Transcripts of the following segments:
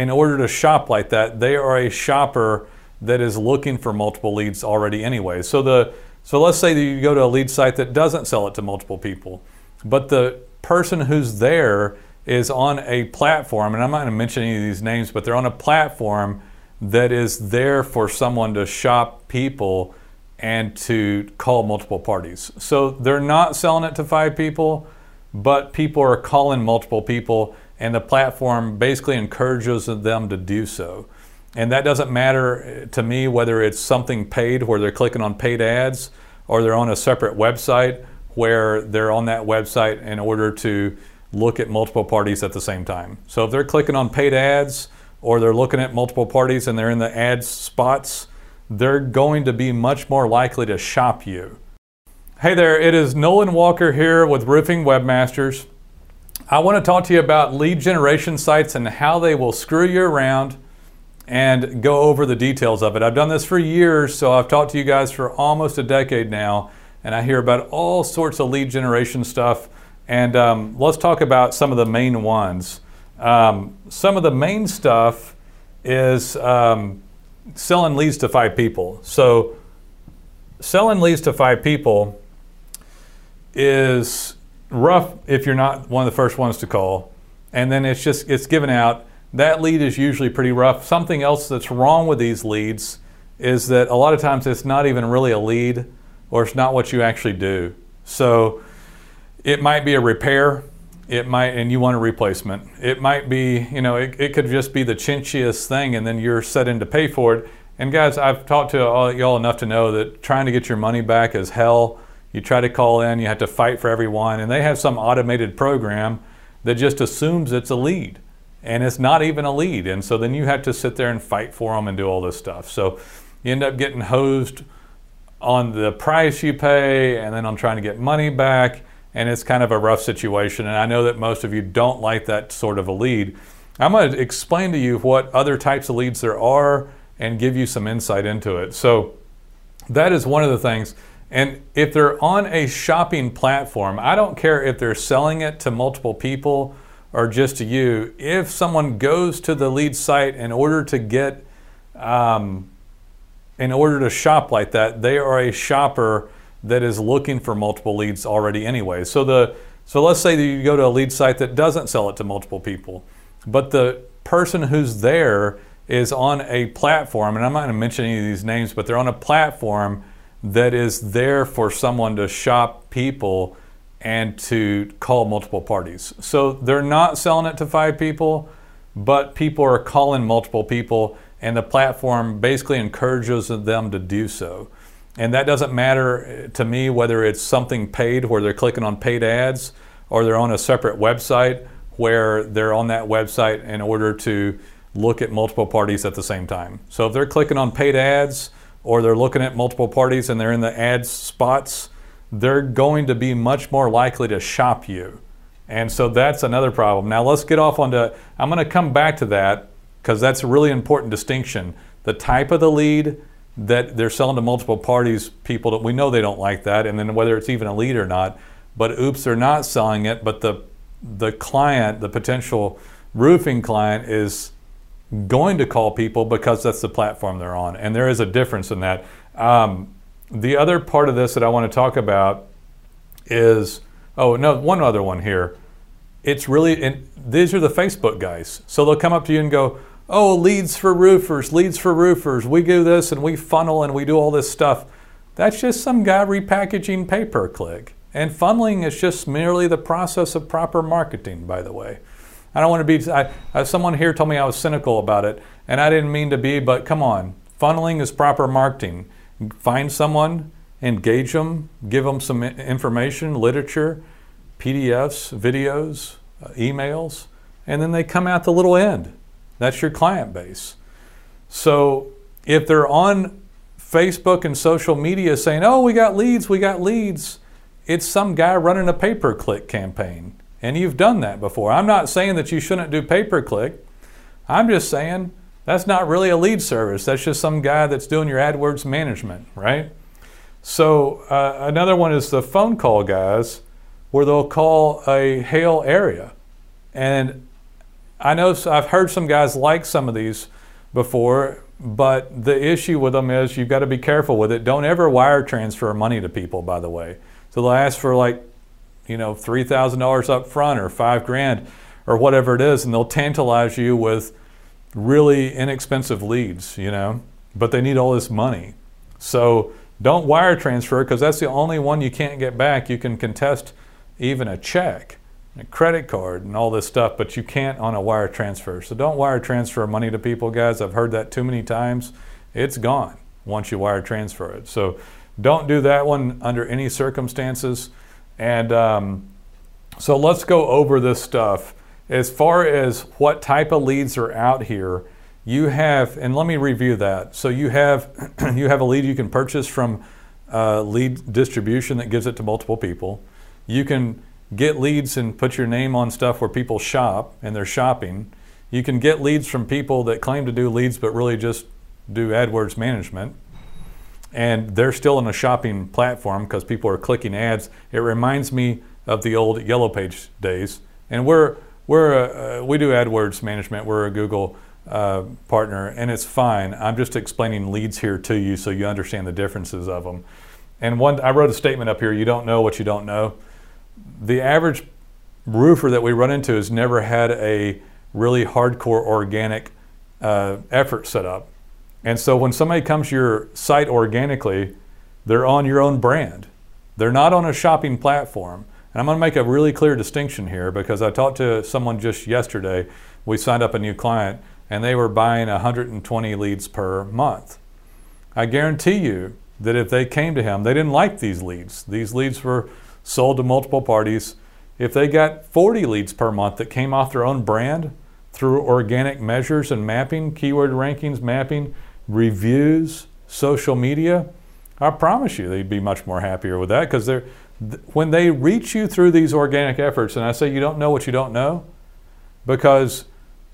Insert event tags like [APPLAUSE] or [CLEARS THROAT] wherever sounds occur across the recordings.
in order to shop like that, they are a shopper that is looking for multiple leads already anyway. So the so let's say that you go to a lead site that doesn't sell it to multiple people, but the person who's there is on a platform, and I'm not going to mention any of these names, but they're on a platform that is there for someone to shop people and to call multiple parties. So they're not selling it to five people, but people are calling multiple people, and the platform basically encourages them to do so. And that doesn't matter to me whether it's something paid where they're clicking on paid ads or they're on a separate website where they're on that website in order to look at multiple parties at the same time. So if they're clicking on paid ads or they're looking at multiple parties and they're in the ads spots, they're going to be much more likely to shop you. Hey there, it is Nolan Walker here with Roofing Webmasters. I want to talk to you about lead generation sites and how they will screw you around and go over the details of it. I've done this for years, so I've talked to you guys for almost a decade now, and I hear about all sorts of lead generation stuff. And um, let's talk about some of the main ones. Um, some of the main stuff is um, selling leads to five people. So, selling leads to five people is rough if you're not one of the first ones to call, and then it's just it's given out. That lead is usually pretty rough. Something else that's wrong with these leads is that a lot of times it's not even really a lead, or it's not what you actually do. So, it might be a repair it might and you want a replacement it might be you know it, it could just be the chinchiest thing and then you're set in to pay for it and guys i've talked to all y'all enough to know that trying to get your money back is hell you try to call in you have to fight for everyone and they have some automated program that just assumes it's a lead and it's not even a lead and so then you have to sit there and fight for them and do all this stuff so you end up getting hosed on the price you pay and then on trying to get money back and it's kind of a rough situation. And I know that most of you don't like that sort of a lead. I'm going to explain to you what other types of leads there are and give you some insight into it. So, that is one of the things. And if they're on a shopping platform, I don't care if they're selling it to multiple people or just to you. If someone goes to the lead site in order to get, um, in order to shop like that, they are a shopper that is looking for multiple leads already anyway. So the so let's say that you go to a lead site that doesn't sell it to multiple people, but the person who's there is on a platform, and I'm not going to mention any of these names, but they're on a platform that is there for someone to shop people and to call multiple parties. So they're not selling it to five people, but people are calling multiple people, and the platform basically encourages them to do so. And that doesn't matter to me whether it's something paid where they're clicking on paid ads or they're on a separate website where they're on that website in order to look at multiple parties at the same time. So if they're clicking on paid ads or they're looking at multiple parties and they're in the ad spots, they're going to be much more likely to shop you. And so that's another problem. Now let's get off onto, I'm going to come back to that because that's a really important distinction. The type of the lead that they're selling to multiple parties, people that we know they don't like that, and then whether it's even a lead or not. But oops, they're not selling it, but the the client, the potential roofing client, is going to call people because that's the platform they're on, and there is a difference in that. Um, the other part of this that I want to talk about is oh no, one other one here. It's really and these are the Facebook guys, so they'll come up to you and go oh, leads for roofers, leads for roofers. We do this and we funnel and we do all this stuff. That's just some guy repackaging pay per click. And funneling is just merely the process of proper marketing, by the way. I don't want to be, I, I, someone here told me I was cynical about it, and I didn't mean to be, but come on. Funneling is proper marketing. Find someone, engage them, give them some information, literature, PDFs, videos, uh, emails, and then they come out the little end. That's your client base. So if they're on Facebook and social media saying, oh, we got leads, we got leads, it's some guy running a pay per click campaign. And you've done that before. I'm not saying that you shouldn't do pay per click. I'm just saying that's not really a lead service. That's just some guy that's doing your AdWords management, right? So uh, another one is the phone call guys, where they'll call a hail area. And I know I've heard some guys like some of these before, but the issue with them is you've got to be careful with it. Don't ever wire transfer money to people, by the way. So they'll ask for like, you know, three thousand dollars up front or five grand or whatever it is, and they'll tantalize you with really inexpensive leads, you know, but they need all this money. So don't wire transfer because that's the only one you can't get back. You can contest even a check, a credit card, and all this stuff, but you can't on a wire transfer. So don't wire transfer money to people, guys. I've heard that too many times. It's gone once you wire transfer it. So don't do that one under any circumstances. And um, so let's go over this stuff. As far as what type of leads are out here, you have, and let me review that. So you have [CLEARS THROAT] you have a lead you can purchase from uh, lead distribution that gives it to multiple people. You can get leads and put your name on stuff where people shop and they're shopping. You can get leads from people that claim to do leads but really just do AdWords management. And they're still in a shopping platform because people are clicking ads. It reminds me of the old Yellow Page days. And we're, we're uh, we do AdWords management. We're a Google uh, partner, and it's fine. I'm just explaining leads here to you so you understand the differences of them. And one, I wrote a statement up here you don't know what you don't know. The average roofer that we run into has never had a really hardcore organic uh, effort set up. And so when somebody comes to your site organically, they're on your own brand. They're not on a shopping platform. And I'm going to make a really clear distinction here because I talked to someone just yesterday. We signed up a new client and they were buying 120 leads per month. I guarantee you that if they came to him, they didn't like these leads. These leads were sold to multiple parties. If they got 40 leads per month that came off their own brand through organic measures and mapping, keyword rankings, mapping, reviews, social media, I promise you they'd be much more happier with that because they're when they reach you through these organic efforts, and I say you don't know what you don't know, because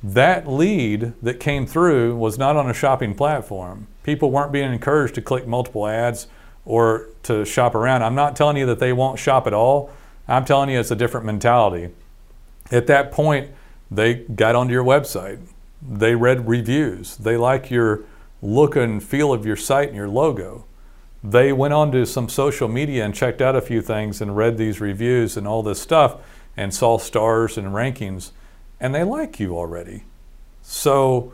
that lead that came through was not on a shopping platform. People weren't being encouraged to click multiple ads or to shop around. I'm not telling you that they won't shop at all. I'm telling you it's a different mentality. At that point, they got onto your website. They read reviews. They like your look and feel of your site and your logo. They went on to some social media and checked out a few things and read these reviews and all this stuff and saw stars and rankings and they like you already. So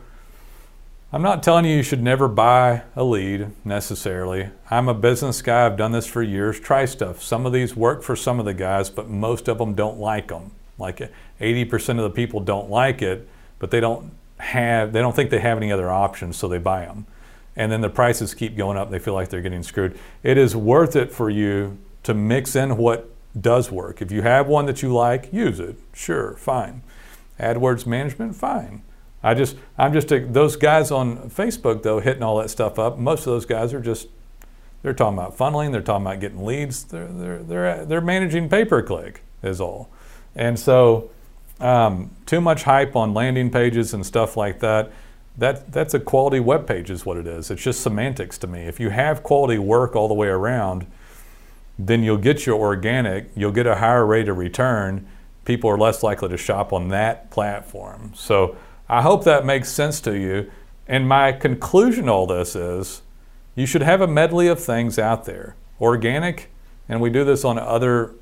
I'm not telling you you should never buy a lead necessarily. I'm a business guy, I've done this for years. Try stuff. Some of these work for some of the guys, but most of them don't like them. Like 80% of the people don't like it, but they don't have they don't think they have any other options, so they buy them. And then the prices keep going up, they feel like they're getting screwed. It is worth it for you to mix in what does work. If you have one that you like, use it. Sure, fine. AdWords management, fine. I just, I'm just a, those guys on Facebook though, hitting all that stuff up. Most of those guys are just, they're talking about funneling. They're talking about getting leads. They're they're they're they're managing pay per click is all, and so um, too much hype on landing pages and stuff like that. That that's a quality web page is what it is. It's just semantics to me. If you have quality work all the way around, then you'll get your organic. You'll get a higher rate of return people are less likely to shop on that platform. So I hope that makes sense to you. And my conclusion all this is you should have a medley of things out there. Organic, and we do this on other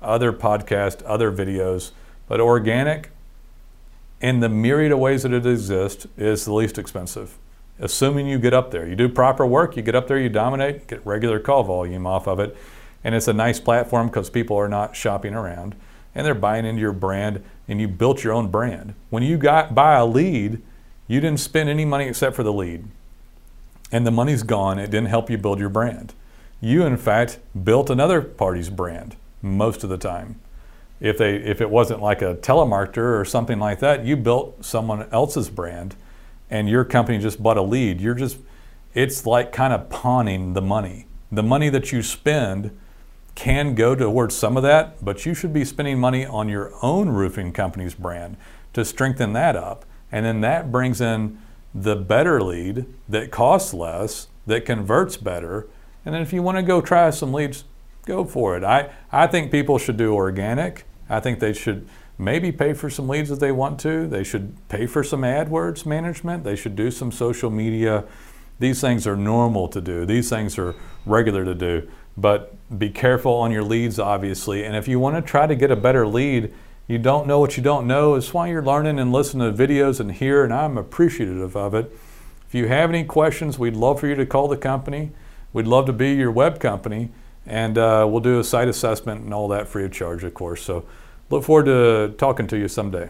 other podcasts, other videos, but organic in the myriad of ways that it exists is the least expensive. Assuming you get up there. You do proper work, you get up there, you dominate, get regular call volume off of it, and it's a nice platform because people are not shopping around and they're buying into your brand and you built your own brand. When you got buy a lead, you didn't spend any money except for the lead. And the money's gone. It didn't help you build your brand. You in fact built another party's brand most of the time. If they if it wasn't like a telemarketer or something like that, you built someone else's brand and your company just bought a lead. You're just it's like kind of pawning the money. The money that you spend can go towards some of that, but you should be spending money on your own roofing company's brand to strengthen that up. And then that brings in the better lead that costs less, that converts better. And then if you want to go try some leads, go for it. I, I think people should do organic. I think they should maybe pay for some leads if they want to. They should pay for some AdWords management. They should do some social media. These things are normal to do. These things are regular to do. But be careful on your leads, obviously. And if you want to try to get a better lead, you don't know what you don't know. It's why you're learning and listening to videos and here, and I'm appreciative of it. If you have any questions, we'd love for you to call the company. We'd love to be your web company, and uh, we'll do a site assessment and all that free of charge, of course. So look forward to talking to you someday.